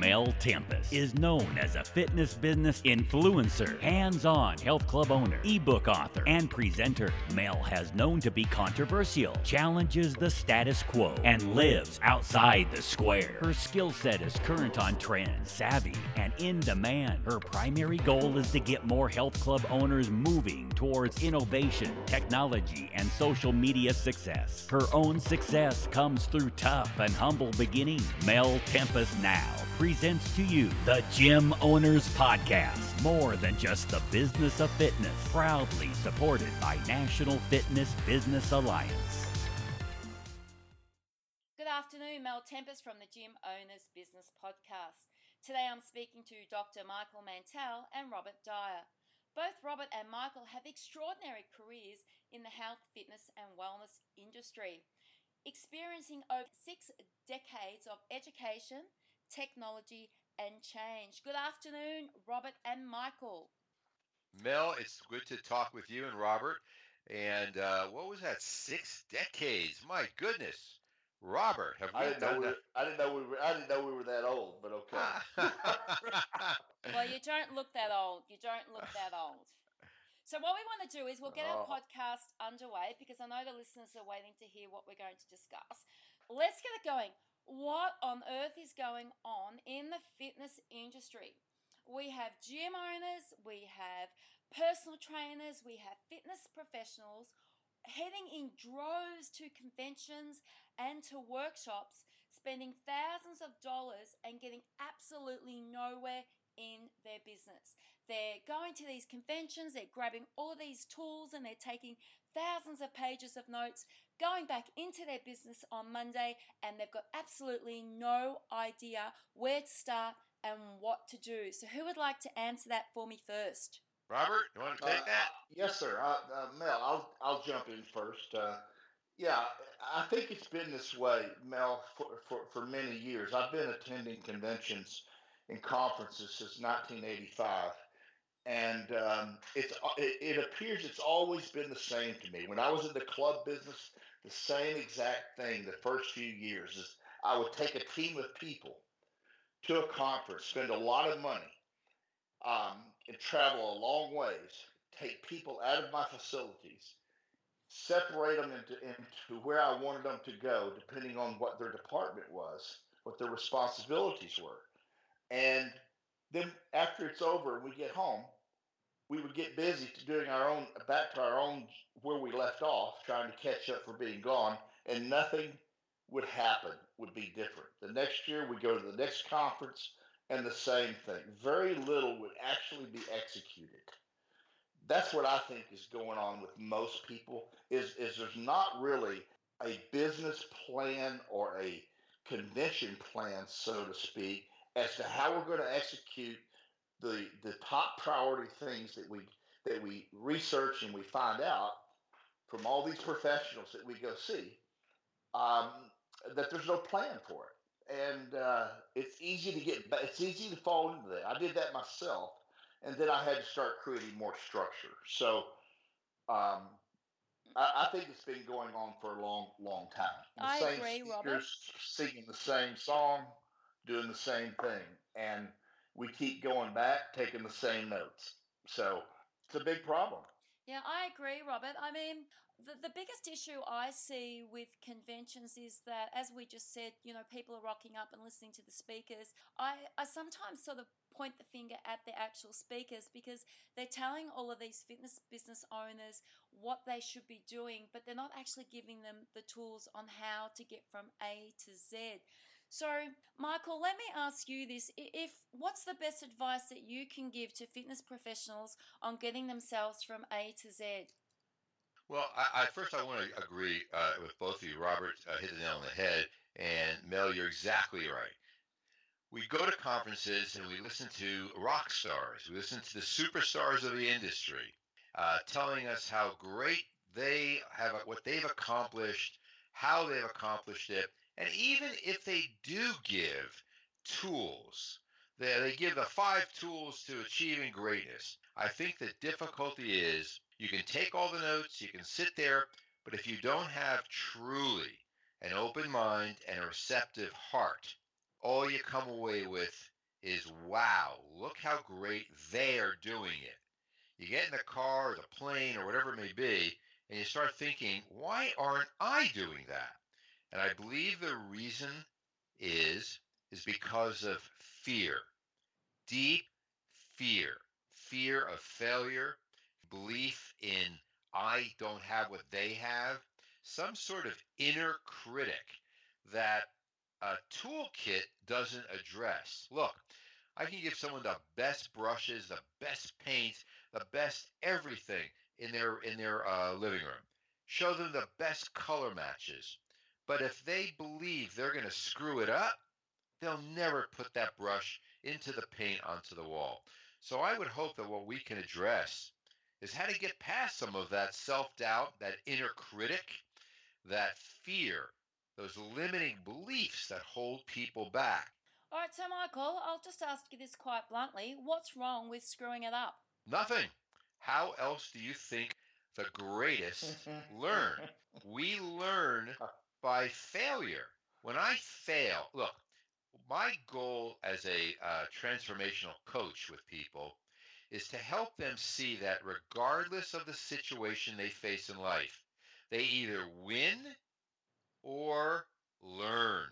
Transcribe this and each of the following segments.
Mel Tempest is known as a fitness business influencer, hands on health club owner, ebook author, and presenter. Mel has known to be controversial, challenges the status quo, and lives outside the square. Her skill set is current on trends, savvy, and in demand. Her primary goal is to get more health club owners moving towards innovation, technology, and social media success. Her own success comes through tough and humble beginnings. Mel Tempest now presents to you the Gym Owners Podcast. More than just the business of fitness, proudly supported by National Fitness Business Alliance. Good afternoon, Mel Tempest from the Gym Owners Business Podcast. Today I'm speaking to Dr. Michael Mantell and Robert Dyer. Both Robert and Michael have extraordinary careers in the health, fitness, and wellness industry, experiencing over six decades of education, technology, and change. Good afternoon, Robert and Michael. Mel, it's good to talk with you and Robert. And uh, what was that? Six decades? My goodness, Robert, have we I didn't know done we that? were, I didn't know we were I didn't know we were that old, but okay. Well, you don't look that old. You don't look that old. So, what we want to do is we'll get our Oh. podcast underway because I know the listeners are waiting to hear what we're going to discuss. Let's get it going. What on earth is going on in the fitness industry? We have gym owners, we have personal trainers, we have fitness professionals heading in droves to conventions and to workshops, spending thousands of dollars and getting absolutely nowhere in their business. They're going to these conventions, they're grabbing all these tools and they're taking thousands of pages of notes, going back into their business on Monday, and they've got absolutely no idea where to start and what to do. So, who would like to answer that for me first? Robert, you want to take Uh, that? yes, sir. Uh, uh, Mel, I'll I'll jump in first. Uh, yeah, I think it's been this way, Mel, for, for, for many years. I've been attending conventions and conferences since 1985, and um, it's it, it appears it's always been the same to me. When I was in the club business, the same exact thing. The first few years is I would take a team of people to a conference, spend a lot of money, um, and travel a long ways, take people out of my facilities, separate them into, into where I wanted them to go, depending on what their department was, what their responsibilities were. And then after it's over we get home, we would get busy doing our own, back to our own, where we left off, trying to catch up for being gone, and nothing would happen, would be different. The next year we go to the next conference, and the same thing. Very little would actually be executed. That's what I think is going on with most people is is there's not really a business plan or a convention plan, so to speak, as to how we're going to execute top priority things that we that we research and we find out from all these professionals that we go see um, that there's no plan for it. And uh, it's easy to get it's easy to fall into that. I did that myself and then i had to start creating more structure. So um, I, I think it's been going on for a long long time. The I same agree, Robert. singing the same song doing the same thing. And we keep going back taking the same notes so it's a big problem Yeah, I agree, Robert. I mean, the, the biggest issue I see with conventions is that, as we just said, you know, people are rocking up and listening to the speakers. I, I sometimes sort of point the finger at the actual speakers because they're telling all of these fitness business owners what they should be doing, but they're not actually giving them the tools on how to get from A to Z. So, Michael, let me ask you this: If what's the best advice that you can give to fitness professionals on getting themselves from A to Z? Well, I, I first I want to agree uh, with both of you. Robert uh, hit the nail on the head, and Mel, you're exactly right. We go to conferences and we listen to rock stars. We listen to the superstars of the industry, uh, telling us how great they have, what they've accomplished, how they've accomplished it, and even if they do give tools, they, they give the five tools to achieving greatness. I think the difficulty is you can take all the notes, you can sit there, but if you don't have truly an open mind and a receptive heart, all you come away with is, wow, look how great they are doing it. You get in the car or the plane or whatever it may be, and you start thinking, why aren't I doing that? And I believe the reason is is because of fear. Deep fear. Fear of failure, belief in I don't have what they have, some sort of inner critic that a toolkit doesn't address. Look, I can give someone the best brushes, the best paints, the best everything in their in their uh, living room. Show them the best color matches. But if they believe they're going to screw it up, they'll never put that brush into the paint onto the wall. So I would hope that what we can address is how to get past some of that self-doubt, that inner critic, that fear, those limiting beliefs that hold people back. All right, so Michael, I'll just ask you this quite bluntly. What's wrong with screwing it up? Nothing. How else do you think the greatest learn? We learn by failure. When I fail, look, my goal as a uh, transformational coach with people is to help them see that regardless of the situation they face in life, they either win or learn.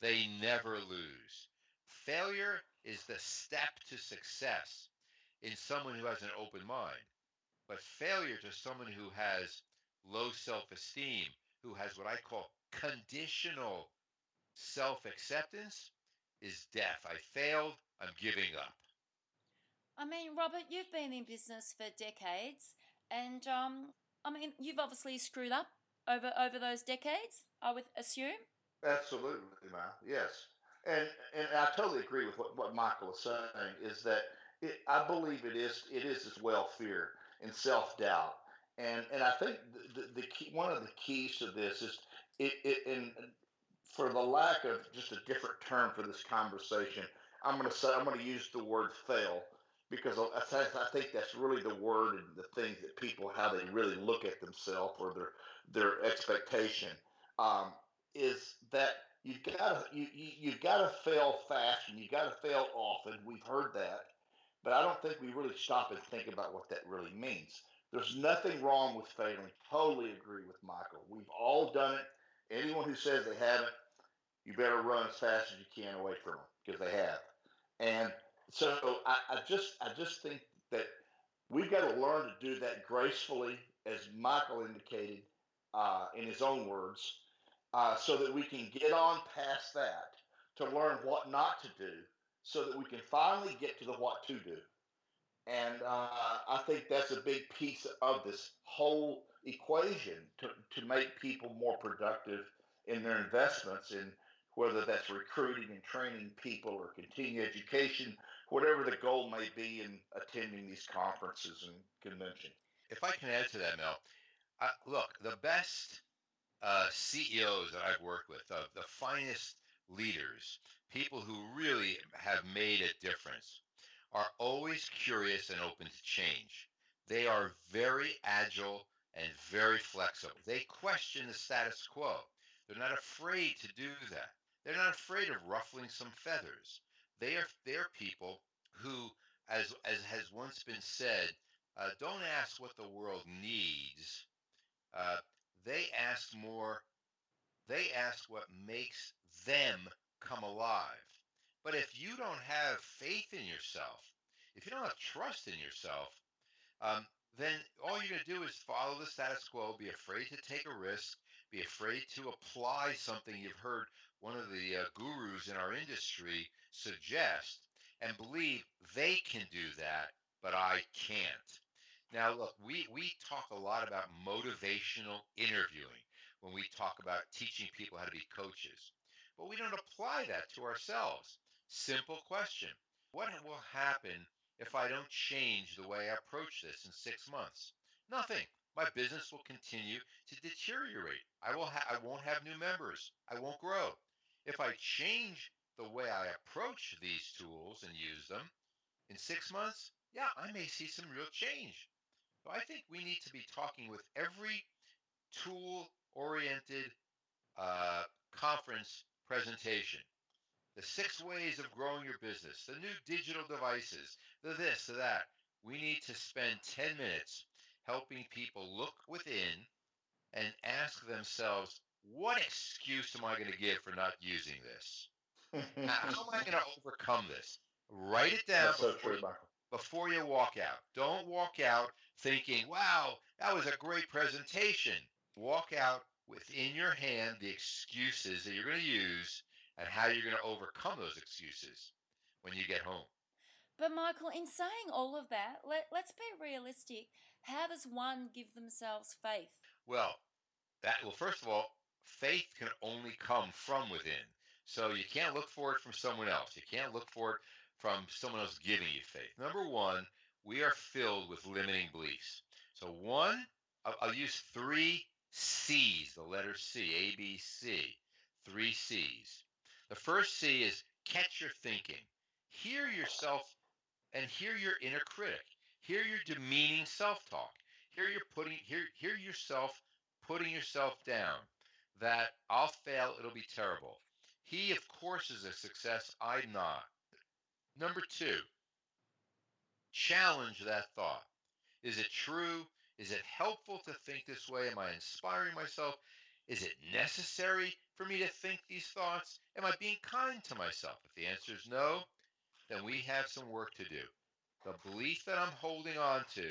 They never lose. Failure is the step to success in someone who has an open mind. But failure to someone who has low self esteem, who has what I call conditional self acceptance, is death. I failed, I'm giving up. I mean, Robert, you've been in business for decades, and um, I mean, you've obviously screwed up over over those decades. I would assume. Absolutely, Mel. Yes, and and I totally agree with what, what Michael is saying. Is that it, I believe it is it is as well fear and self doubt, and and I think the, the, the key one of the keys to this is it, it and for the lack of just a different term for this conversation, I'm going to say I'm going to use the word fail because I, think that's really the word and the things that people how they really look at themselves or their their expectation um, is that you've got to you, you you've got to fail fast and you've got to fail often. We've heard that, but I don't think we really stop and think about what that really means. There's nothing wrong with failing. Totally agree with Michael. We've all done it. Anyone who says they haven't, you better run as fast as you can away from them because they have. And so I, I just I just think that we've got to learn to do that gracefully, as Michael indicated uh, in his own words, uh, so that we can get on past that to learn what not to do, so that we can finally get to the what to do. And uh, I think that's a big piece of this whole equation to, to make people more productive in their investments in whether that's recruiting and training people or continuing education whatever the goal may be in attending these conferences and conventions. If I can add to that, Mel, uh, look, the best uh, CEOs that I've worked with, uh, the finest leaders, people who really have made a difference, are always curious and open to change. They are very agile and very flexible. They question the status quo. They're not afraid to do that. They're not afraid of ruffling some feathers. They are they're people who, as as has once been said, uh, don't ask what the world needs. Uh, they ask more. They ask what makes them come alive. But if you don't have faith in yourself, if you don't have trust in yourself, um, then all you're going to do is follow the status quo, be afraid to take a risk, be afraid to apply something you've heard one of the uh, gurus in our industry suggest and believe they can do that, but I can't. Now, look, we, we talk a lot about motivational interviewing when we talk about teaching people how to be coaches, but we don't apply that to ourselves. Simple question What will happen if I don't change the way I approach this in six months? Nothing. My business will continue to deteriorate. I will ha- I won't have new members. I won't grow. If I change the way I approach these tools and use them in six months, yeah, I may see some real change. So I think we need to be talking with every tool oriented uh, conference presentation. The six ways of growing your business, the new digital devices, the this, the that. We need to spend 10 minutes helping people look within and ask themselves, what excuse am I going to give for not using this? How am I going to overcome this? Write it down so before, true, you, before you walk out. Don't walk out thinking, wow, that was a great presentation. Walk out within your hand the excuses that you're going to use and how you're going to overcome those excuses when you get home. But Michael, in saying all of that, let, let's be realistic. How does one give themselves faith? Well, that well, first of all, faith can only come from within. So you can't look for it from someone else. You can't look for it from someone else giving you faith. Number one, we are filled with limiting beliefs. So one, I'll, I'll use three C's, the letter C, A, B, C, three C's. The first C is catch your thinking. Hear yourself and hear your inner critic. Hear your demeaning self-talk. Hear your putting hear hear yourself putting yourself down. That I'll fail, it'll be terrible. He, of course, is a success. I'm not. Number two, challenge that thought. Is it true? Is it helpful to think this way? Am I inspiring myself? Is it necessary for me to think these thoughts? Am I being kind to myself? If the answer is no, then we have some work to do. The belief that I'm holding on to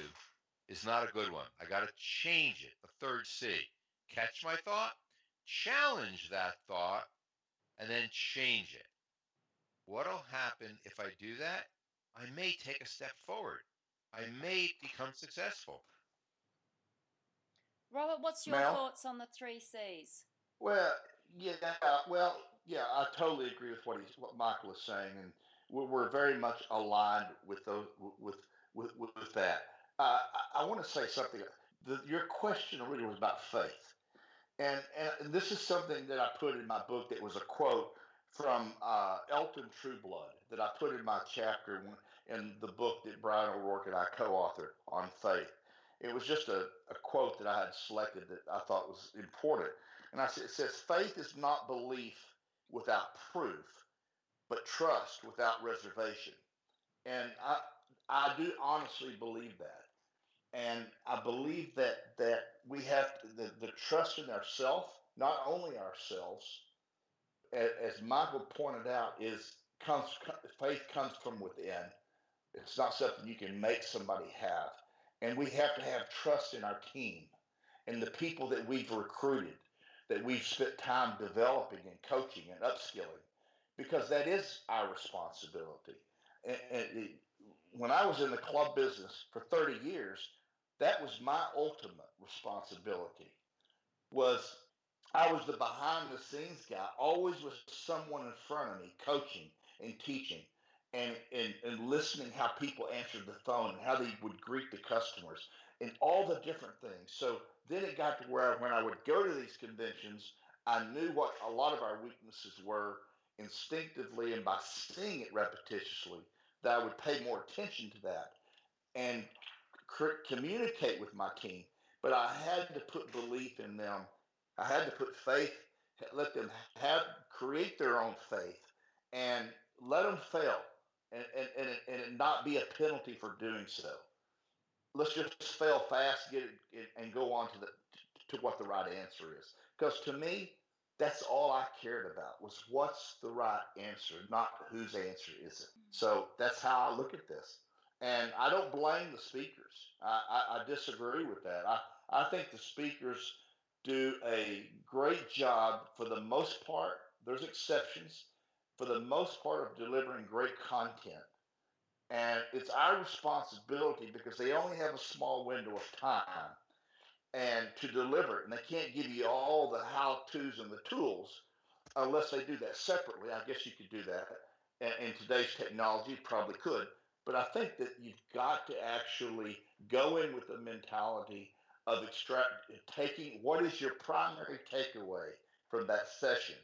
is not a good one. I got to change it. The third C. Catch my thought, challenge that thought, and then change it. What'll happen if I do that? I may take a step forward. I may become successful. Robert, what's your Mel? thoughts on the three C's? Well, yeah, well, yeah, I totally agree with what he's what Michael is saying, and we're, we're very much aligned with those with with with, that. Uh, I, I want to say something. The, your question really was about faith, and, and this is something that I put in my book that was a quote from uh, Elton Trueblood that I put in my chapter in the book that Brian O'Rourke and I co-authored on faith. It was just a, a quote that I had selected that I thought was important. And I said, it says, faith is not belief without proof, but trust without reservation. And I, I do honestly believe that. And I believe that that we have to, the, the trust in ourselves, not only ourselves, as, Michael pointed out, is comes faith comes from within. It's not something you can make somebody have. And we have to have trust in our team and the people that we've recruited, that we've spent time developing and coaching and upskilling, because that is our responsibility. And, and it, when I was in the club business for 30 years, that was my ultimate responsibility. Was I was the behind the scenes guy, always with someone in front of me, coaching and teaching and, and, and listening how people answered the phone and how they would greet the customers and all the different things. So then it got to where when I would go to these conventions, I knew what a lot of our weaknesses were instinctively and by seeing it repetitiously, that I would pay more attention to that and cr- communicate with my team. But I had to put belief in them. I had to put faith, let them have create their own faith and let them fail and, and, and, it, and it not be a penalty for doing so. Let's just fail fast, get it, and go on to the to what the right answer is. Because to me, that's all I cared about was what's the right answer, not whose answer is it. Mm-hmm. So that's how I look at this. And I don't blame the speakers. I, I, I disagree with that. I, I think the speakers do a great job for the most part. There's exceptions for the most part of delivering great content. And it's our responsibility because they only have a small window of time and to deliver it. And they can't give you all the how to's and the tools unless they do that separately. I guess you could do that. And in today's technology, probably could. But I think that you've got to actually go in with the mentality of extract taking what is your primary takeaway from that session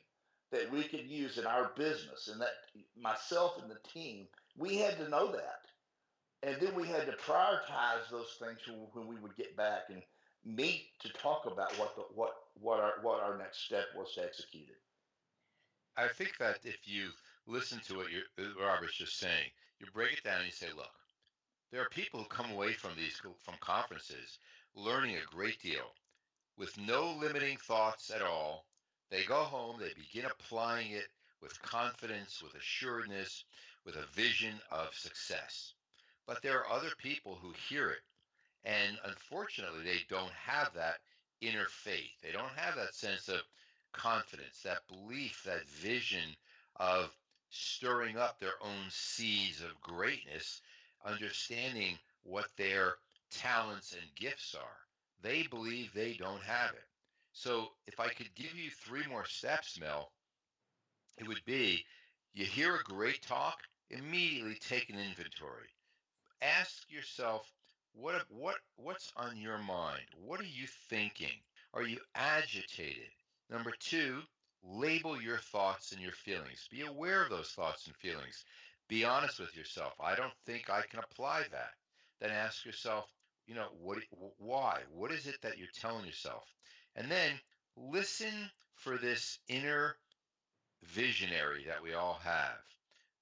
that we could use in our business and that myself and the team we had to know that and then we had to prioritize those things when we would get back and meet to talk about what the, what what our what our next step was to execute it I think that if you listen to what you Robert's just saying. You break it down and you say, look, there are people who come away from these from conferences learning a great deal with no limiting thoughts at all. They go home, they begin applying it with confidence, with assuredness, with a vision of success. But there are other people who hear it, and unfortunately, they don't have that inner faith. They don't have that sense of confidence, that belief, that vision of stirring up their own seeds of greatness, understanding what their talents and gifts are. They believe they don't have it. So, if I could give you three more steps, Mel, it would be you hear a great talk, immediately take an inventory. Ask yourself, what what what's on your mind? What are you thinking? Are you agitated? Number 2, label your thoughts and your feelings. Be aware of those thoughts and feelings. Be honest with yourself. I don't think I can apply that. Then ask yourself, you know, what why? What is it that you're telling yourself? And then listen for this inner visionary that we all have.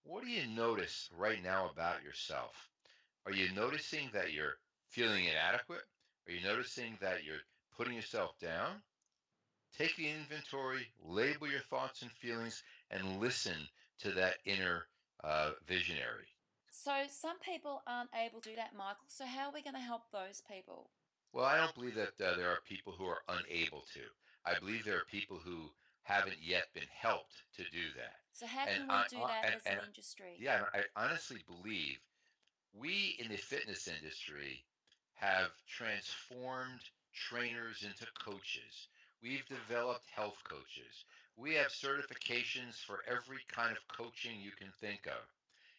What do you notice right now about yourself? Are you noticing that you're feeling inadequate? Are you noticing that you're putting yourself down? Take the inventory, label your thoughts and feelings, and listen to that inner uh, visionary. So, some people aren't able to do that, Michael. So, how are we going to help those people? Well, I don't believe that uh, there are people who are unable to. I believe there are people who haven't yet been helped to do that. So, how can and we do that and, as an industry? Yeah, I honestly believe we in the fitness industry have transformed trainers into coaches. We've developed health coaches. We have certifications for every kind of coaching you can think of.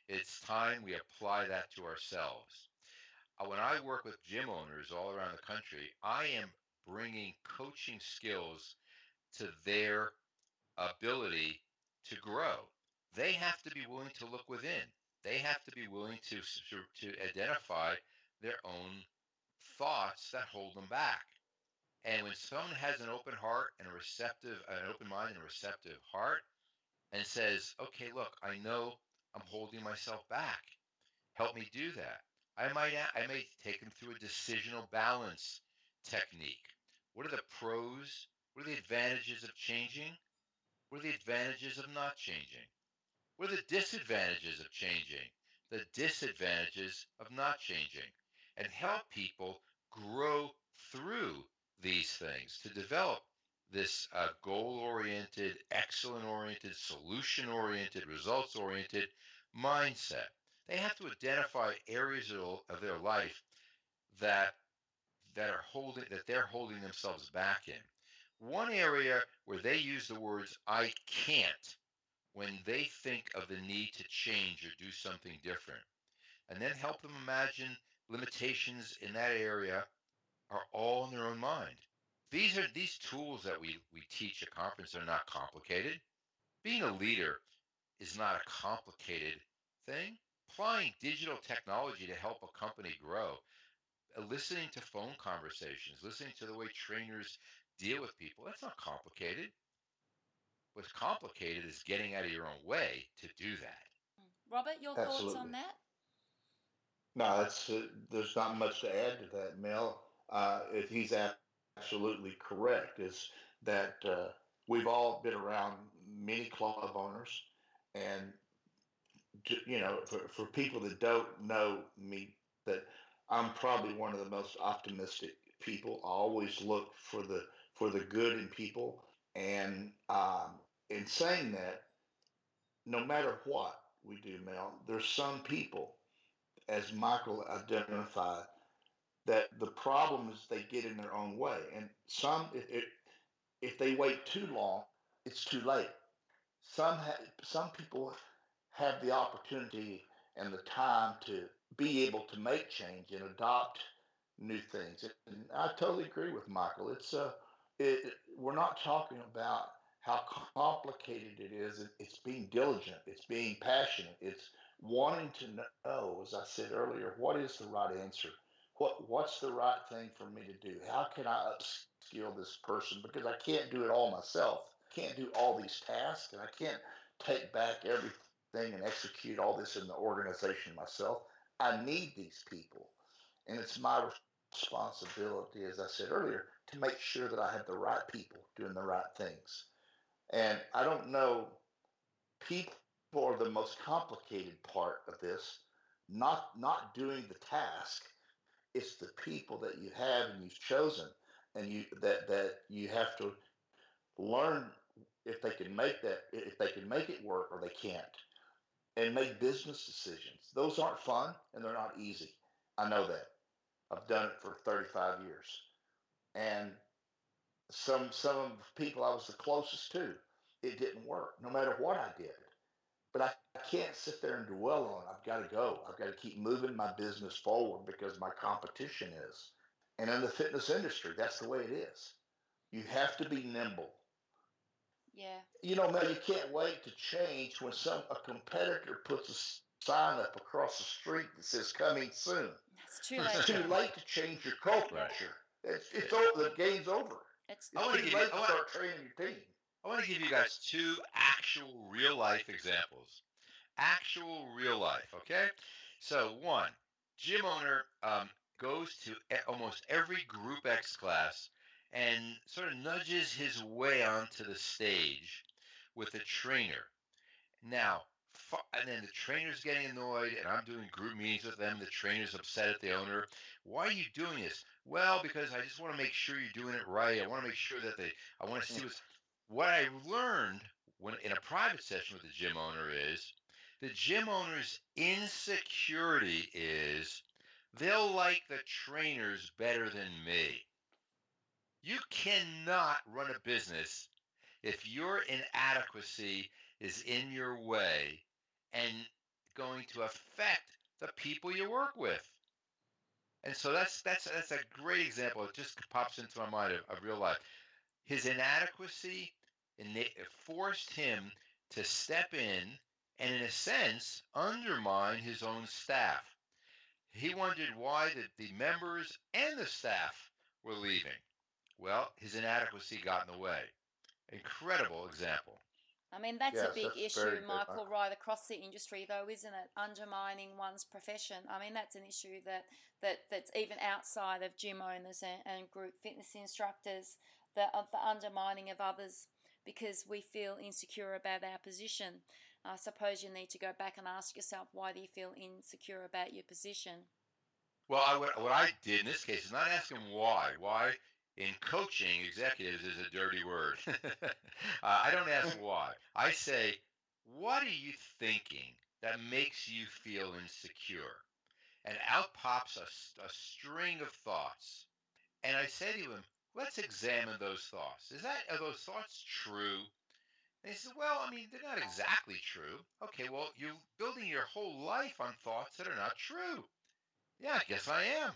It's time we apply that to ourselves. Uh, when I work with gym owners all around the country, I am bringing coaching skills to their ability to grow. They have to be willing to look within. They have to be willing to, to, to identify their own thoughts that hold them back. And when someone has an open heart and a receptive, an open mind and a receptive heart, and says, "Okay, look, I know I'm holding myself back. Help me do that." I might, I may take them through a decisional balance technique. What are the pros? What are the advantages of changing? What are the advantages of not changing? What are the disadvantages of changing? The disadvantages of not changing. And help people grow through these things to develop this uh, goal oriented, excellent oriented, solution oriented, results oriented mindset. They have to identify areas of their life that that are holding that they're holding themselves back in. One area where they use the words I can't when they think of the need to change or do something different. And then help them imagine limitations in that area are all in their own mind. These are these tools that we, we teach at conference are not complicated. Being a leader is not a complicated thing. Applying digital technology to help a company grow, uh, listening to phone conversations, listening to the way trainers deal with people, that's not complicated. What's complicated is getting out of your own way to do that. Robert, your Absolutely. thoughts on that? No, that's uh, there's not much to add to that, Mel. Uh, he's absolutely correct. Is that uh, we've all been around many club owners, and you know, for, for people that don't know me, that I'm probably one of the most optimistic people. I always look for the for the good in people, and um, in saying that, no matter what we do, Mel, there's some people, as Michael identified, that the problem is they get in their own way, and some it, if they wait too long, it's too late. Some ha- some people have the opportunity and the time to be able to make change and adopt new things. And I totally agree with Michael. It's uh, it, we're not talking about how complicated it is. It's being diligent. It's being passionate. It's wanting to know, as I said earlier, what is the right answer what what's the right thing for me to do? How can I upskill this person? Because I can't do it all myself. I Can't do all these tasks, and I can't take back every thing and execute all this in the organization myself. I need these people. And it's my responsibility, as I said earlier, to make sure that I have the right people doing the right things. And I don't know, people are the most complicated part of this, not not doing the task. It's the people that you have and you've chosen and you that that you have to learn if they can make that if they can make it work or they can't and make business decisions. Those aren't fun and they're not easy. I know that. I've done it for 35 years. And some some of the people i was the closest to it didn't work no matter what i did. But I, I can't sit there and dwell on i've got to go. I've got to keep moving my business forward because my competition is. And in the fitness industry that's the way it is. You have to be nimble yeah. You know, man, you can't wait to change when some a competitor puts a sign up across the street that says "Coming soon." It's too late. It's too late to change your culture. Right. It's, it's over. The game's over. It's I wanna too give you- late I to wanna- training your team. I want to give you guys two actual real life examples. Actual real life, okay? So, one, gym owner um, goes to almost every Group X class and sort of nudges his way onto the stage with a trainer. Now, and then the trainer's getting annoyed, and I'm doing group meetings with them. The trainer's upset at the owner. Why are you doing this? Well, because I just want to make sure you're doing it right. I want to make sure that they. I want to see what's. What I learned when in a private session with the gym owner is the gym owner's insecurity is they'll like the trainers better than me. You cannot run a business if your inadequacy is in your way and going to affect the people you work with. And so that's that's that's a great example. It just pops into my mind of, of real life. His inadequacy ina- forced him to step in and, in a sense, undermine his own staff. He wondered why the, the members and the staff were leaving. Well, his inadequacy got in the way. Incredible example. I mean, that's Yes, a big that's issue, Michael, Michael. right across the industry, though, isn't it? Undermining one's profession. I mean, that's an issue that, that that's even outside of gym owners and, and group fitness instructors, the, of the undermining of others because we feel insecure about our position. I suppose you need to go back and ask yourself, why do you feel insecure about your position? Well, I, what, what I did in this case is not ask him why. Why in coaching executives is a dirty word. uh, I don't ask why. I say, what are you thinking that makes you feel insecure? And out pops a string of thoughts. And I say to him, let's examine those thoughts. Is that are those thoughts true? And he said, well, I mean, they're not exactly true. Okay, well, you're building your whole life on thoughts that are not true. Yeah, I guess I am.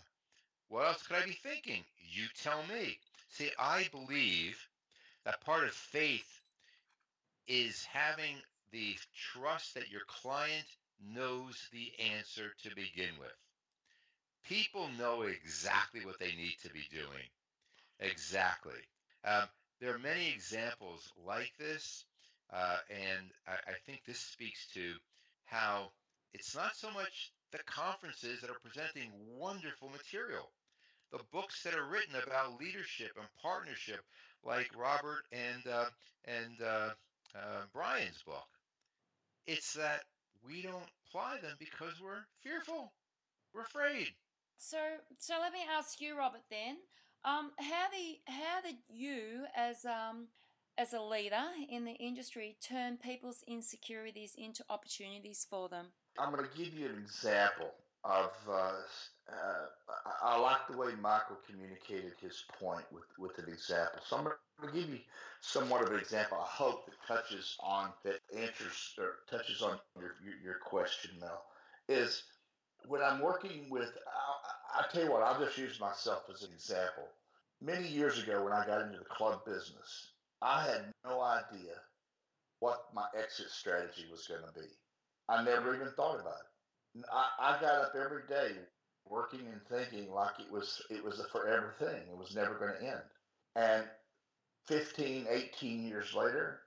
What else could I be thinking? You tell me. See, I believe that part of faith is having the trust that your client knows the answer to begin with. People know exactly what they need to be doing. Exactly. Um, there are many examples like this, uh, and I, I think this speaks to how it's not so much the conferences that are presenting wonderful material, the books that are written about leadership and partnership, like Robert and uh, and uh, uh, Brian's book. It's that we don't apply them because we're fearful, we're afraid. So, so let me ask you, Robert. Then, um, how the how did you, as um, as a leader in the industry, turn people's insecurities into opportunities for them? I'm going to give you an example of. Uh, uh, I, I like the way Michael communicated his point with, with an example. So I'm going to give you somewhat of an example. I hope that touches on that answers or touches on your your, your question, Mel. Is when I'm working with, I, I tell you what, I'll just use myself as an example. Many years ago, when I got into the club business, I had no idea what my exit strategy was going to be. I never even thought about it. I, I got up every day working and thinking like it was it was a forever thing. It was never going to end. And 15, 18 years later,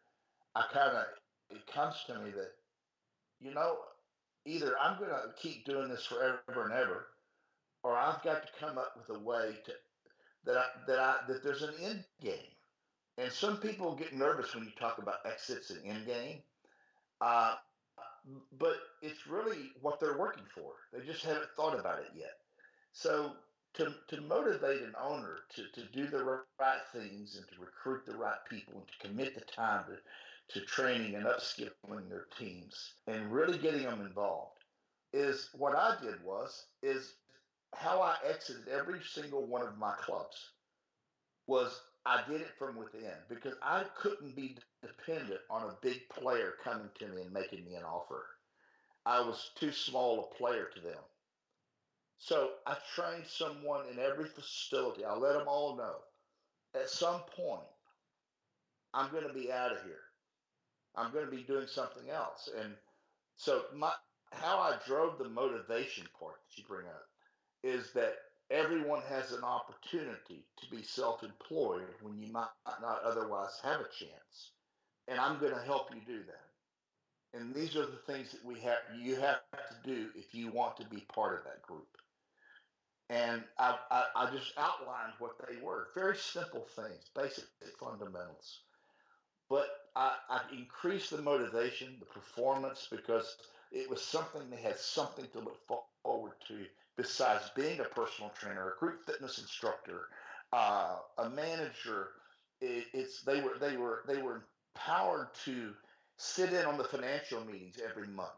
I kind of it comes to me that you know, either I'm going to keep doing this forever and ever, or I've got to come up with a way to that I, that I that there's an end game. And some people get nervous when you talk about exits and end game. Uh, but it's really what they're working for. They just haven't thought about it yet. So to, to motivate an owner to, to do the right things and to recruit the right people and to commit the time to, to training and upskilling their teams and really getting them involved is what I did was is how I exited every single one of my clubs was I did it from within because I couldn't be dependent on a big player coming to me and making me an offer. I was too small a player to them. So I trained someone in every facility. I let them all know at some point I'm going to be out of here. I'm going to be doing something else. And so my how I drove the motivation part that you bring up is that everyone has an opportunity to be self-employed when you might not otherwise have a chance. And i'm going to help you do that. And these are the things that we have you have to do if you want to be part of that group. And I, I, I just outlined what they were. Very simple things basic fundamentals. But I, I increased the motivation the performance because it was something they had something to look forward to besides being a personal trainer, a group fitness instructor, uh, a manager. It, it's they were they were they were empowered to sit in on the financial meetings every month.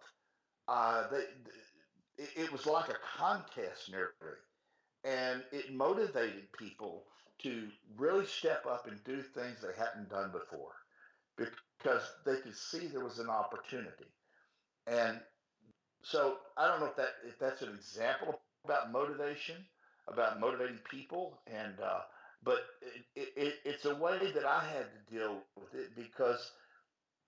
Uh, they, it, was like a contest nearly, and it motivated people to really step up and do things they hadn't done before because they could see there was an opportunity. And so I don't know if that if that's an example about motivation, about motivating people, and uh, but it, it, it's a way that I had to deal with it because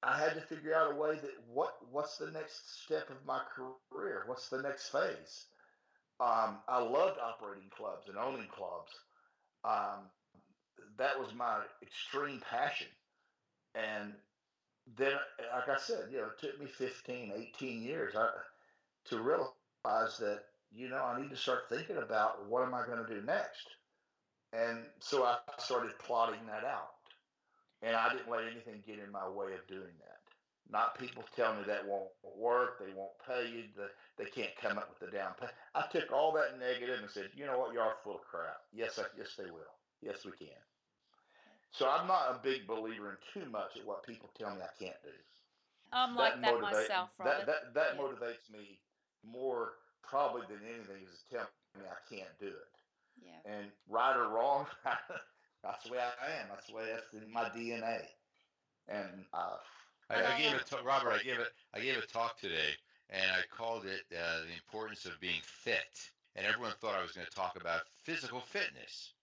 I had to figure out a way that what what's the next step of my career? What's the next phase? Um, I loved operating clubs and owning clubs. Um, that was my extreme passion. And then, like I said, you know, it took me 15, 18 years I, to realize that you know, I need to start thinking about what am I going to do next. And so I started plotting that out. And I didn't let anything get in my way of doing that. Not people tell me that won't work, they won't pay you, the, they can't come up with the down payment. I took all that negative and said, you know what, you are full of crap. Yes, I, yes, they will. Yes, we can. So I'm not a big believer in too much at what people tell me I can't do. I'm like that, myself, Robert. That, that, that yeah. motivates me more probably than anything is to tell me I can't do it. Yeah. And right or wrong, that's the way I am. That's the way that's in my DNA. And uh, I, I gave it, Robert. I gave it. I gave a talk today, and I called it uh, the importance of being fit. And everyone thought I was going to talk about physical fitness,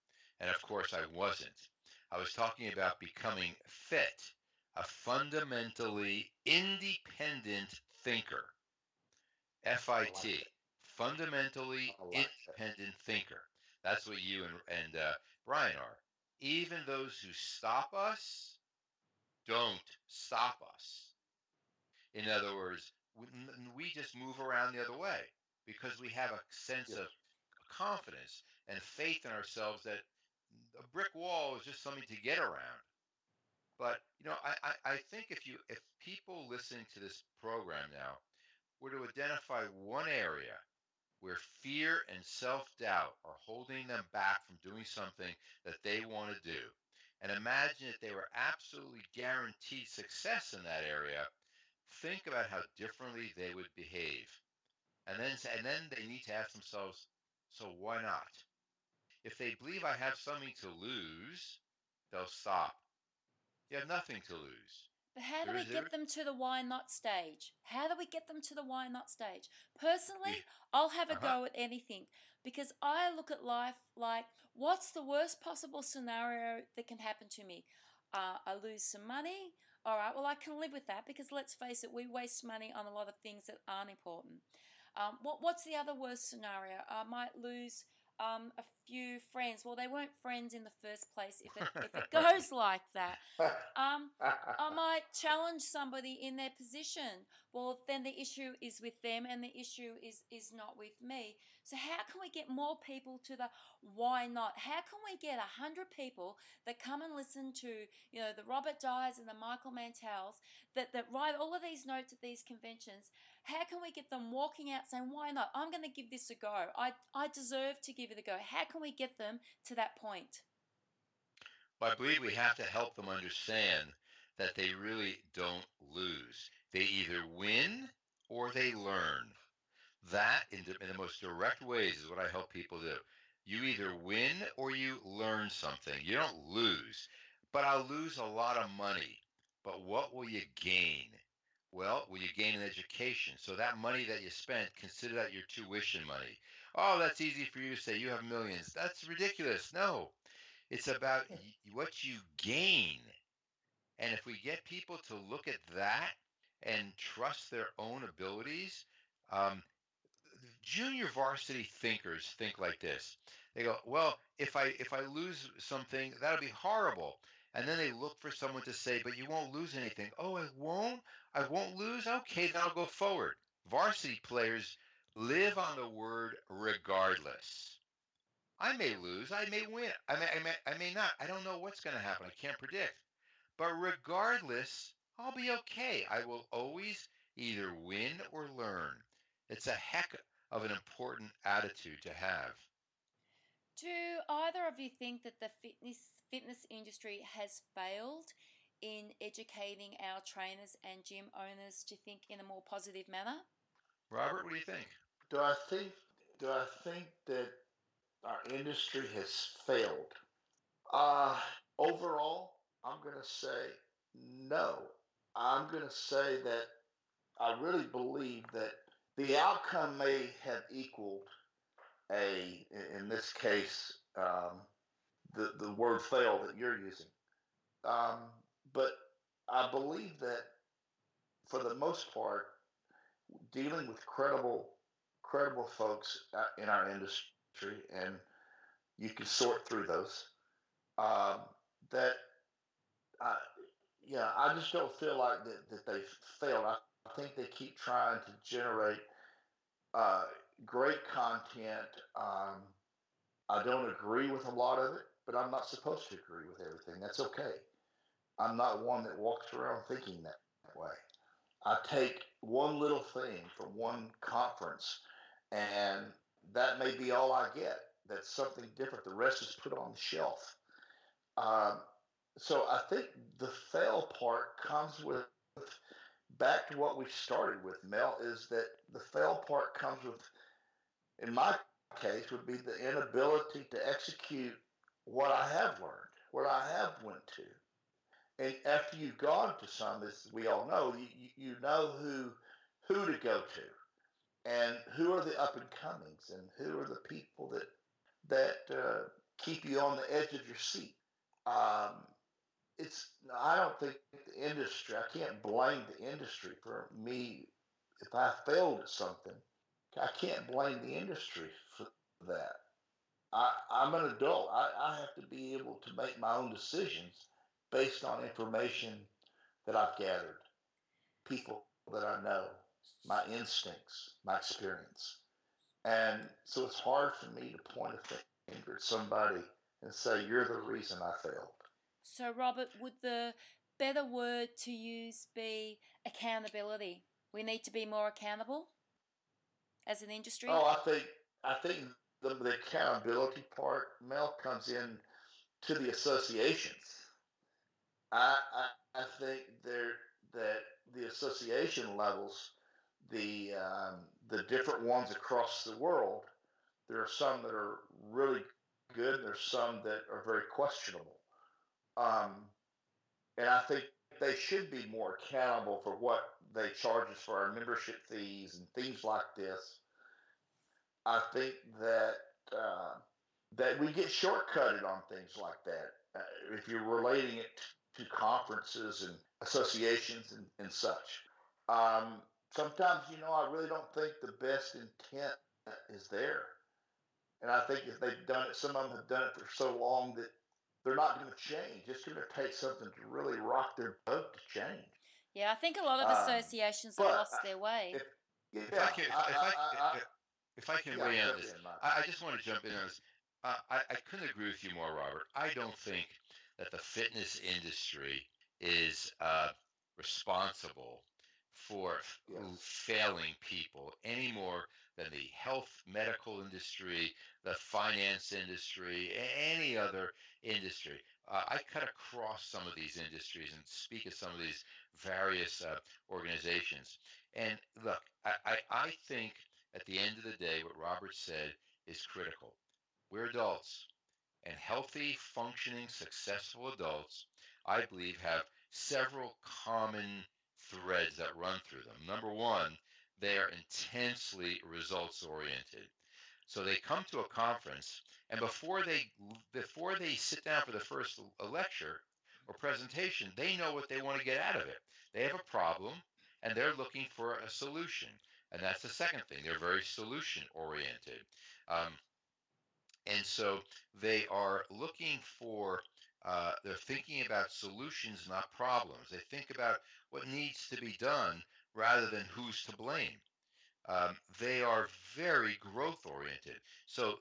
and of course I wasn't. I was talking about becoming fit, a fundamentally independent thinker. FIT fundamentally independent thinker. That's what you and, and uh, Brian are. Even those who stop us don't stop us. In other words, we, we just move around the other way because we have a sense of confidence and faith in ourselves that a brick wall is just something to get around. But you know, I, I, I think if you if people listening to this program now were to identify one area where fear and self doubt are holding them back from doing something that they want to do. And imagine if they were absolutely guaranteed success in that area, think about how differently they would behave. And then, and then they need to ask themselves, so why not? If they believe I have something to lose, they'll stop. You have nothing to lose. But how do we get them to the why not stage? How do we get them to the why not stage? Personally, I'll have a uh-huh. go at anything because I look at life like what's the worst possible scenario that can happen to me? Uh, I lose some money. All right, well, I can live with that because let's face it, we waste money on a lot of things that aren't important. Um, what, what's the other worst scenario? I might lose um, a few friends. Well, they weren't friends in the first place. If it, if it goes like that, um, I might challenge somebody in their position. Well, then the issue is with them, and the issue is is not with me. So how can we get more people to the why not? How can we get a hundred people that come and listen to you know the Robert Dyers and the Michael Mantells that that write all of these notes at these conventions? How can we get them walking out saying, why not? I'm going to give this a go. I, I deserve to give it a go. How can we get them to that point? Well, I believe we have to help them understand that they really don't lose. They either win or they learn. That, in the, in the most direct ways, is what I help people do. You either win or you learn something. You don't lose. But I'll lose a lot of money. But what will you gain? Well, will you gain an education? So that money that you spent, consider that your tuition money. Oh, that's easy for you to say. You have millions. That's ridiculous. No, it's about what you gain. And if we get people to look at that and trust their own abilities, um, junior varsity thinkers think like this. They go, well, if I if I lose something, that'll be horrible. And then they look for someone to say, but you won't lose anything. Oh, I won't? I won't lose? Okay, then I'll go forward. Varsity players live on the word regardless. I may lose. I may win. I may, I may, I may not. I don't know what's going to happen. I can't predict. But regardless, I'll be okay. I will always either win or learn. It's a heck of an important attitude to have. Do either of you think that the fitness fitness industry has failed in educating our trainers and gym owners to think in a more positive manner? Robert, what do you think? Do I think do I think that our industry has failed? Uh overall, I'm going to say no. I'm going to say that I really believe that the outcome may have equaled a, in this case, um, the, the word fail that you're using. Um, but I believe that for the most part, dealing with credible, credible folks in our industry, and you can sort through those, um, that, I, yeah, I just don't feel like that, that they've failed. I, I think they keep trying to generate uh, great content. Um, I don't agree with a lot of it, but I'm not supposed to agree with everything. That's okay. I'm not one that walks around thinking that way. I take one little thing from one conference, and that may be all I get. That's something different. The rest is put on the shelf. Um, so I think the fail part comes with back to what we started with, Mel, is that the fail part comes with, in my case, would be the inability to execute what I have learned, what I have went to. And after you've gone to some, as we all know, you, you know who who to go to, and who are the up and comings, and who are the people that that uh, keep you on the edge of your seat. Um, it's I don't think the industry. I can't blame the industry for me if I failed at something. I can't blame the industry for that. I, I'm an adult. I, I have to be able to make my own decisions based on information that I've gathered, people that I know, my instincts, my experience. And so it's hard for me to point a finger at somebody and say, you're the reason I failed. So, Robert, would the better word to use be accountability? We need to be more accountable as an industry. Oh, I think I think the, the accountability part, Mel, comes in to the associations. I I, I think there that the association levels, the um, the different ones across the world, there are some that are really good. And there's some that are very questionable. Um, and I think they should be more accountable for what they charge us for our membership fees and things like this. I think that uh, that we get shortcutted on things like that. Uh, if you're relating it to conferences and associations and, and such, um, sometimes you know I really don't think the best intent is there. And I think if they've done it, some of them have done it for so long that they're not going to change. It's going to take something to really rock their boat to change. Yeah, I think a lot of Um, associations have but lost their way. if- Yeah, If I can, if I, if I, if- if I can yeah, weigh in on this. I, I just want to jump in on this. Uh, I, I couldn't agree with you more, Robert. I don't think that the fitness industry is uh, responsible for Yes. failing people any more than the health medical industry, the finance industry, any other industry. Uh, I cut across some of these industries and speak at some of these various uh, organizations. And look, I, I, I think at the end of the day, what Robert said is critical. We're adults, and healthy, functioning, successful adults, I believe, have several common threads that run through them. Number one, they are intensely results oriented. So they come to a conference, and before they before they sit down for the first lecture or presentation, they know what they want to get out of it. They have a problem, and they're looking for a solution. And that's the second thing. They're very solution oriented. Um, and so they are looking for, uh, they're thinking about solutions, not problems. They think about what needs to be done rather than who's to blame. Um, they are very growth oriented. So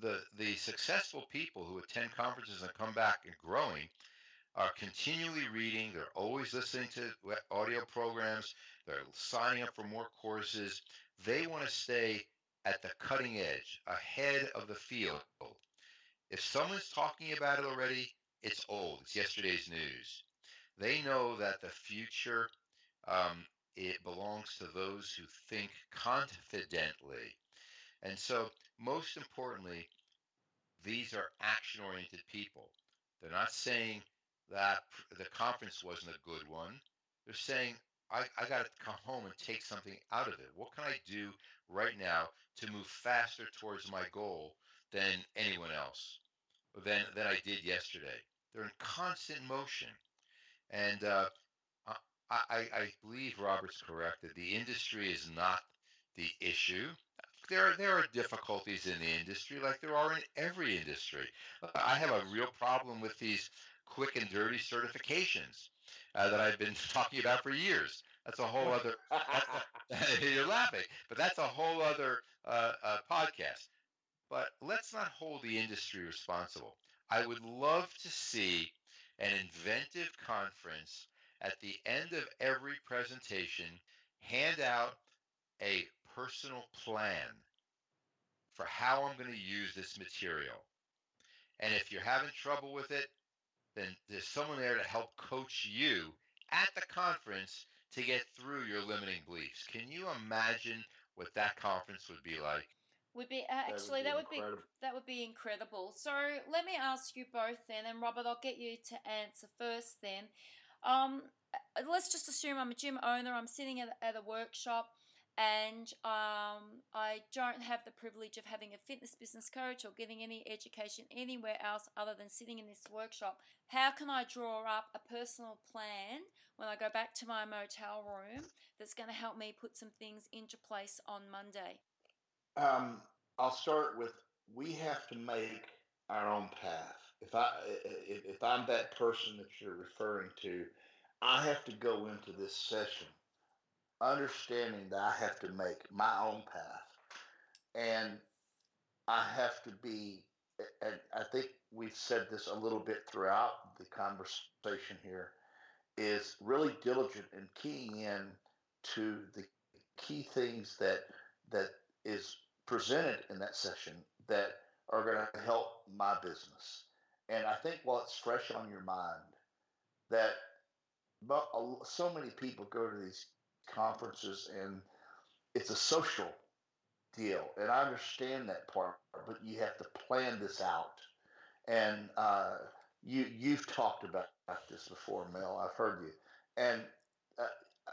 the the successful people who attend conferences and come back and growing are continually reading. They're always listening to audio programs. They're signing up for more courses. They want to stay at the cutting edge, ahead of the field. If someone's talking about it already, it's old. It's yesterday's news. They know that the future um, it belongs to those who think confidently. And so, most importantly, these are action oriented people. They're not saying that the conference wasn't a good one. They're saying, I, I got to come home and take something out of it. What can I do right now to move faster towards my goal than anyone else, than, than I did yesterday? They're in constant motion. And uh, I, I, I believe Robert's correct that the industry is not the issue. There are, there are difficulties in the industry, like there are in every industry. I have a real problem with these quick and dirty certifications uh, that I've been talking about for years. That's a whole other. you're laughing, but that's a whole other uh, uh, podcast. But let's not hold the industry responsible. I would love to see an inventive conference at the end of every presentation hand out a personal plan for how I'm going to use this material. And if you're having trouble with it, then there's someone there to help coach you at the conference to get through your limiting beliefs. Can you imagine what that conference would be like? Would be uh, would actually be that would be incredible. that would be incredible. So let me ask you both then, and Robert, I'll get you to answer first. Then, um, uh, let's just assume I'm a gym owner. I'm sitting at, at a workshop, and um, I don't have the privilege of having a fitness business coach or getting any education anywhere else other than sitting in this workshop. How can I draw up a personal plan when I go back to my motel room that's going to help me put some things into place on Monday? Um, I'll start with we have to make our own path. If I if, if I'm that person that you're referring to, I have to go into this session understanding that I have to make my own path, and I have to be. And I think we've said this a little bit throughout the conversation here. Is really diligent in keying in to the key things that that is presented in that session that are going to help my business. And I think while it's fresh on your mind, that so many people go to these conferences and it's a social deal. And I understand that part, but you have to plan this out. And uh, you you've talked about, this before, Mel. I've heard you. And uh,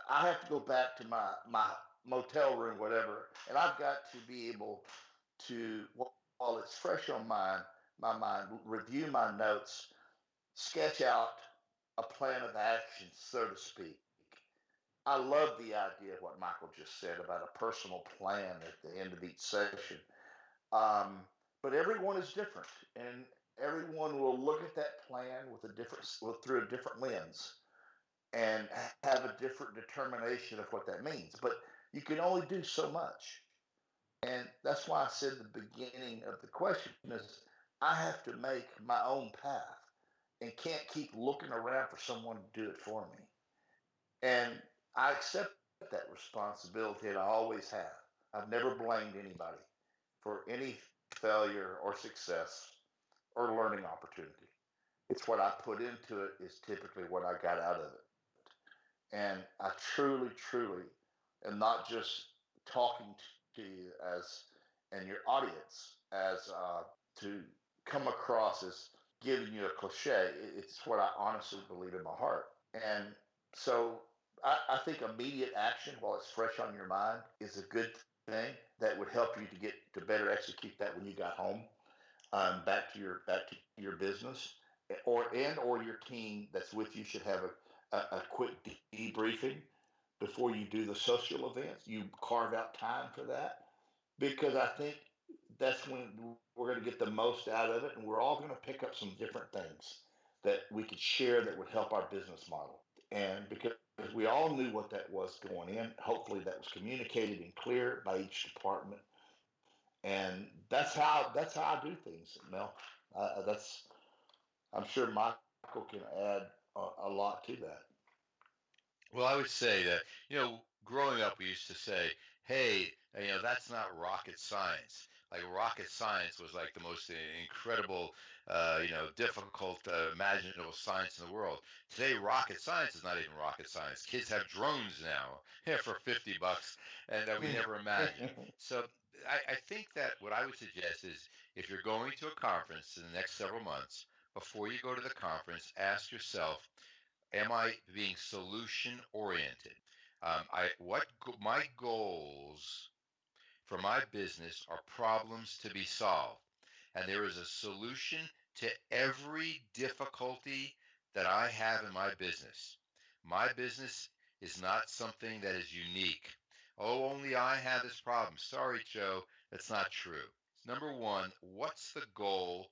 I have to go back to my my motel room, whatever, and I've got to be able to, while it's fresh on my my mind, review my notes, sketch out a plan of action, so to speak. I love the idea of what Michael just said about a personal plan at the end of each session. Um, but everyone is different, and everyone will look at that plan with a different through a different lens and have a different determination of what that means. But you can only do so much. And that's why I said the beginning of the question is I have to make my own path and can't keep looking around for someone to do it for me. And I accept that responsibility, and I always have. I've never blamed anybody for any failure or success or learning opportunity. It's what I put into it is typically what I got out of it. And I truly, truly am not just talking to you as and your audience as uh, to come across as giving you a cliche. It's what I honestly believe in my heart. And so I, I think immediate action while it's fresh on your mind is a good thing that would help you to get to better execute that when you got home, um, back to your back to your business, or and or your team that's with you should have a, a, a quick debriefing before you do the social events. You carve out time for that because I think that's when we're going to get the most out of it, and we're all going to pick up some different things that we could share that would help our business model. And because we all knew what that was going in, hopefully that was communicated and clear by each department. And that's how that's how I do things, Mel. Uh, that's I'm sure Michael can add a, a lot to that. Well, I would say that you know, growing up, we used to say, "Hey, you know, that's not rocket science." like rocket science was like the most incredible, uh, you know, difficult, uh, imaginable science in the world. Today, rocket science is not even rocket science. Kids have drones now yeah, for 50 bucks, and that we never imagined. So I, I think that what I would suggest is if you're going to a conference in the next several months, before you go to the conference, ask yourself, am I being solution oriented? Um, I what my goals for my business are problems to be solved. And there is a solution to every difficulty that I have in my business. My business is not something that is unique. Oh, only I have this problem. Sorry, Joe, that's not true. Number one, what's the goal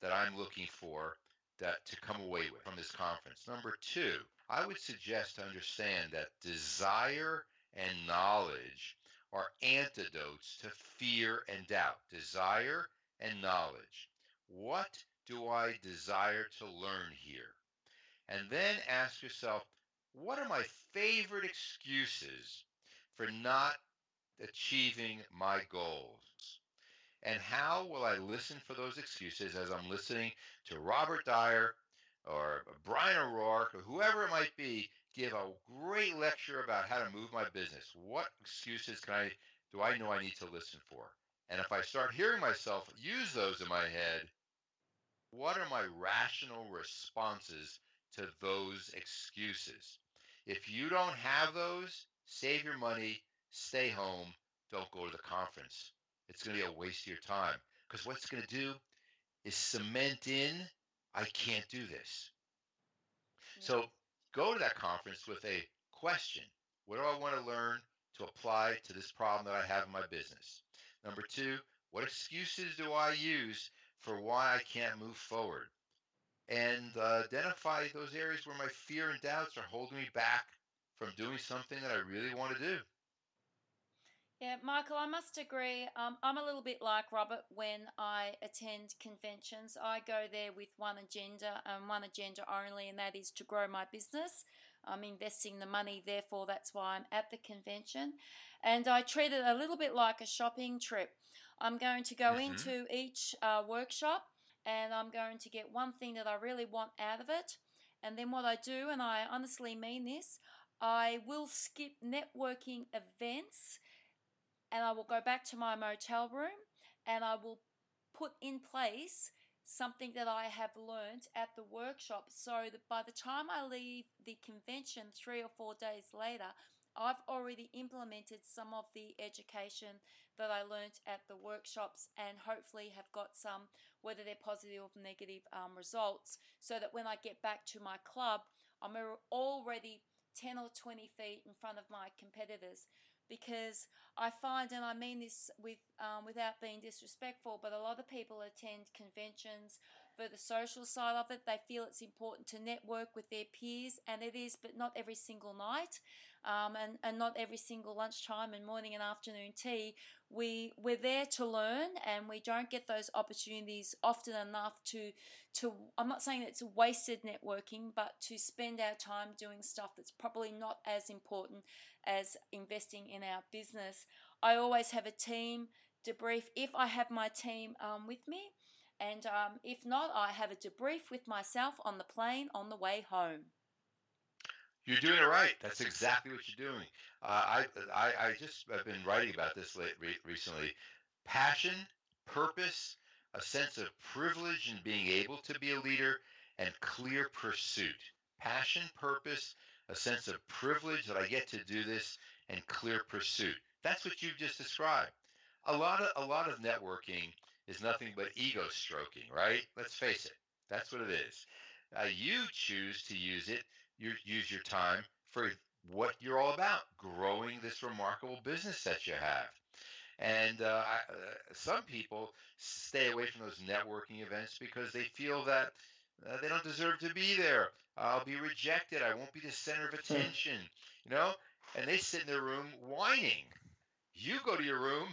that I'm looking for that to come away with from this conference? Number two, I would suggest to understand that desire and knowledge are antidotes to fear and doubt, desire and knowledge. What do I desire to learn here? And then ask yourself, what are my favorite excuses for not achieving my goals? And how will I listen for those excuses as I'm listening to Robert Dyer or Brian O'Rourke or whoever it might be give a great lecture about how to move my business. What excuses can I do I know I need to listen for? And if I start hearing myself use those in my head, what are my rational responses to those excuses? If you don't have those, save your money, stay home, don't go to the conference. It's going to be a waste of your time because what's going to do is cement in I can't do this. So go to that conference with a question. What do I want to learn to apply to this problem that I have in my business? Number two, what excuses do I use for why I can't move forward? And uh, identify those areas where my fear and doubts are holding me back from doing something that I really want to do. Yeah, Michael, I must agree. Um, I'm a little bit like Robert when I attend conventions. I go there with one agenda and one agenda only, and that is to grow my business. I'm investing the money, therefore, that's why I'm at the convention. And I treat it a little bit like a shopping trip. I'm going to go mm-hmm. into each uh, workshop and I'm going to get one thing that I really want out of it. And then what I do, and I honestly mean this, I will skip networking events and I will go back to my motel room and I will put in place something that I have learned at the workshop so that by the time I leave the convention three or four days later, I've already implemented some of the education that I learnt at the workshops and hopefully have got some, whether they're positive or negative um, results, so that when I get back to my club, I'm already 10 or 20 feet in front of my competitors. Because I find, and I mean this with um, without being disrespectful, but a lot of people attend conventions for the social side of it. They feel it's important to network with their peers, and it is, but not every single night, um, and and not every single lunchtime and morning and afternoon tea. We we're there to learn, and we don't get those opportunities often enough to to. I'm not saying it's wasted networking, but to spend our time doing stuff that's probably not as important as investing in our business. I always have a team debrief if I have my team um, with me. And um, if not, I have a debrief with myself on the plane on the way home. You're doing it right. That's exactly what you're doing. Uh, I, I, I just have been writing about this late, re- recently. Passion, purpose, a sense of privilege in being able to be a leader, and clear pursuit. Passion, purpose, a sense of privilege that I get to do this, and clear pursuit. That's what you've just described. A lot of a lot of networking is nothing but ego stroking, right? Let's face it. That's what it is. Uh, you choose to use it. You use your time for what you're all about, growing this remarkable business that you have. And uh, I, uh, some people stay away from those networking events because they feel that uh, they don't deserve to be there. I'll be rejected. I won't be the center of hmm. attention. You know, and they sit in their room whining. You go to your room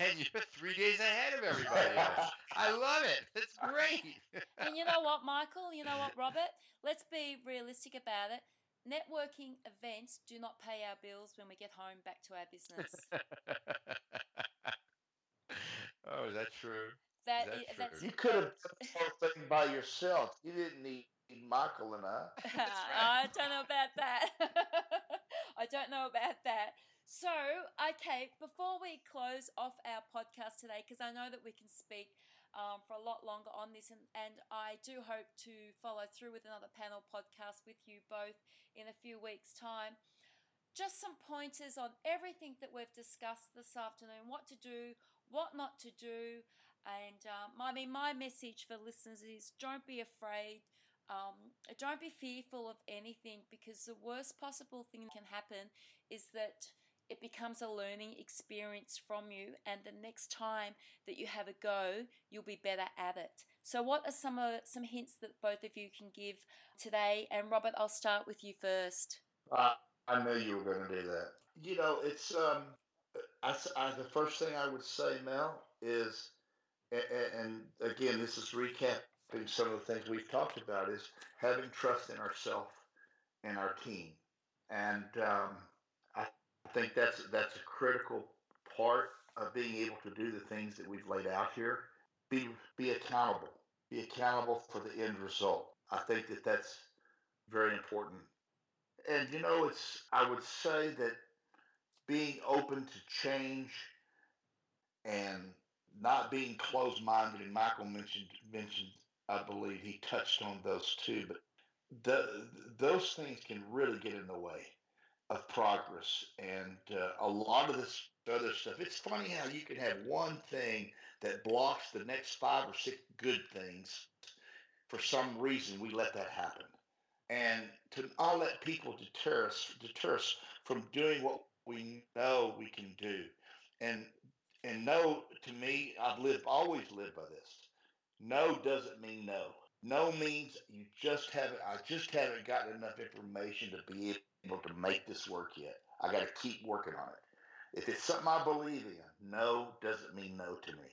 and you're three days ahead of everybody else. I love it. It's great. and you know what, Michael? You know what, Robert? Let's be realistic about it. Networking events do not pay our bills when we get home back to our business. oh, is that true? That, is that true? you could have done the whole thing by yourself. You didn't need Michael and I. I don't know about that. I don't know about that. So, okay, before we close off our podcast today, because I know that we can speak um, for a lot longer on this, and, and I do hope to follow through with another panel podcast with you both in a few weeks' time. Just some pointers on everything that we've discussed this afternoon what to do, what not to do. And um, I mean, my message for listeners is don't be afraid. Um, don't be fearful of anything because the worst possible thing that can happen is that it becomes a learning experience from you and the next time that you have a go you'll be better at it. So what are some uh, some hints that both of you can give today? And robert i'll start with you first. Uh, i knew you were going to do that. You know it's um I, I, the first thing i would say mel is and, and again this is recapping some of the things we've talked about is having trust in ourselves and our team. And um, I think that's that's a critical part of being able to do the things that we've laid out here. Be be accountable. Be accountable for the end result. I think that that's very important. And you know, it's I would say that being open to change and not being closed-minded. And Michael mentioned mentioned I believe he touched on those too, but the, those things can really get in the way of progress and uh, a lot of this other stuff. It's funny how you can have one thing that blocks the next five or six good things. For some reason, we let that happen, and to not let people deter us, deter us from doing what we know we can do, and and no, to me, I've lived always lived by this. No doesn't mean no. No means you just haven't. I just haven't gotten enough information to be able to make this work yet. I got to keep working on it. If it's something I believe in, no doesn't mean no to me.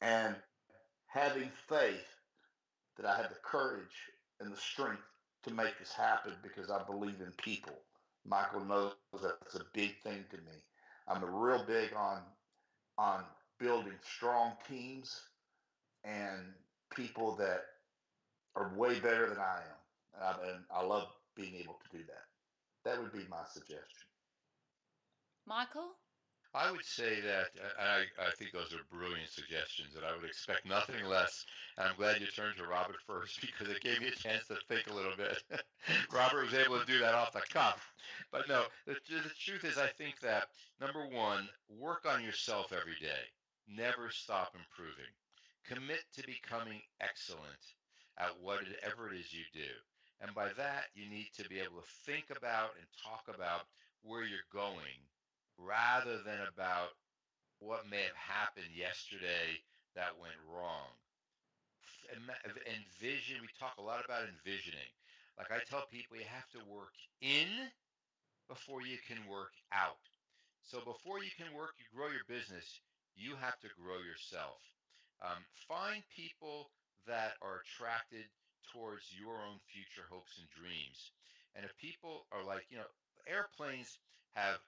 And having faith that I have the courage and the strength to make this happen because I believe in people. Michael knows that's a big thing to me. I'm real big on on building strong teams and people that are way better than I am. And I, and I love being able to do that. That would be my suggestion. Michael? I would say that uh, I, I think those are brilliant suggestions, and I would expect nothing less. And I'm glad you turned to Robert first because it gave me a chance to think a little bit. Robert was able to do that off the cuff. But no, the, the truth is, I think that number one, work on yourself every day. Never stop improving. Commit to becoming excellent at whatever it is you do. And by that, you need to be able to think about and talk about where you're going rather than about what may have happened yesterday that went wrong. Envision, we talk a lot about envisioning. Like I tell people, you have to work in before you can work out. So before you can work, you grow your business, you have to grow yourself. Um, find people that are attracted towards your own future hopes and dreams. And if people are like, you know, airplanes have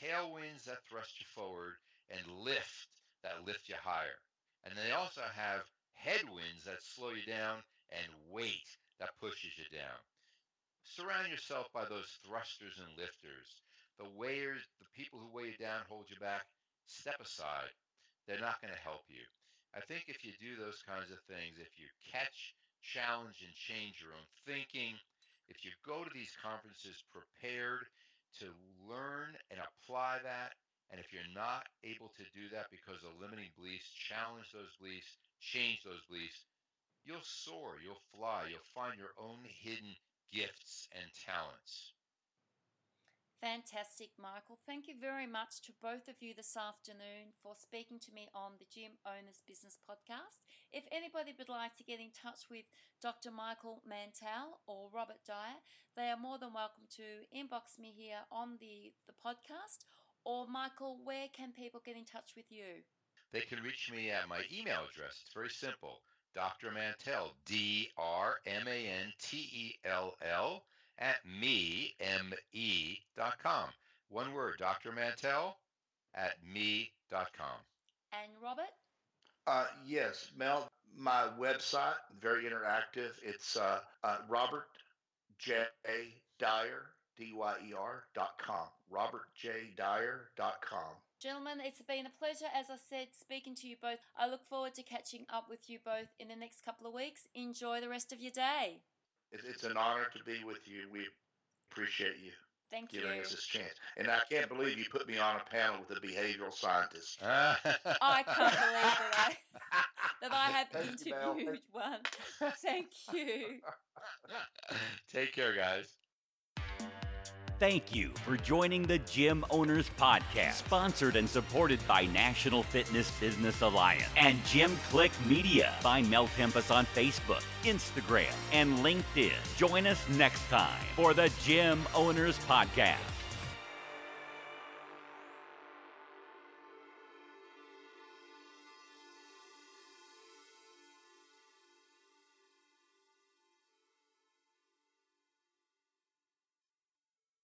tailwinds that thrust you forward and lift that lift you higher. And they also have headwinds that slow you down and weight that pushes you down. Surround yourself by those thrusters and lifters. The weighers, the people who weigh you down, hold you back, step aside. They're not going to help you. I think if you do those kinds of things, if you catch, challenge, and change your own thinking, if you go to these conferences prepared to learn and apply that, and if you're not able to do that because of limiting beliefs, challenge those beliefs, change those beliefs, you'll soar, you'll fly, you'll find your own hidden gifts and talents. Fantastic, Michael. Thank you very much to both of you this afternoon for speaking to me on the Gym Owners Business Podcast. If anybody would like to get in touch with Dr. Michael Mantell or Robert Dyer, they are more than welcome to inbox me here on the, the podcast. Or, Michael, where can people get in touch with you? They can reach me at my email address. It's very simple Dr. Mantell, D R M A N T E L L at me, M-E, dot com. One word, Dr. Mantell at me dot com. And Robert? Uh, yes, Mel, my website, very interactive. It's uh, uh, Robert J. Dyer, D-Y-E-R dot com. Robert J. Dyer dot com. Gentlemen, it's been a pleasure, as I said, speaking to you both. I look forward to catching up with you both in the next couple of weeks. Enjoy the rest of your day. It's an honor to be with you. We appreciate you. Thank giving you. us this chance. And I can't believe you put me on a panel with a behavioral scientist. I can't believe that I that I have interviewed you, one. Thank you. Take care, guys. Thank you for joining the Gym Owners Podcast, sponsored and supported by National Fitness Business Alliance and Gym Click Media. Find Mel Tempest on Facebook, Instagram, and LinkedIn. Join us next time for the Gym Owners Podcast.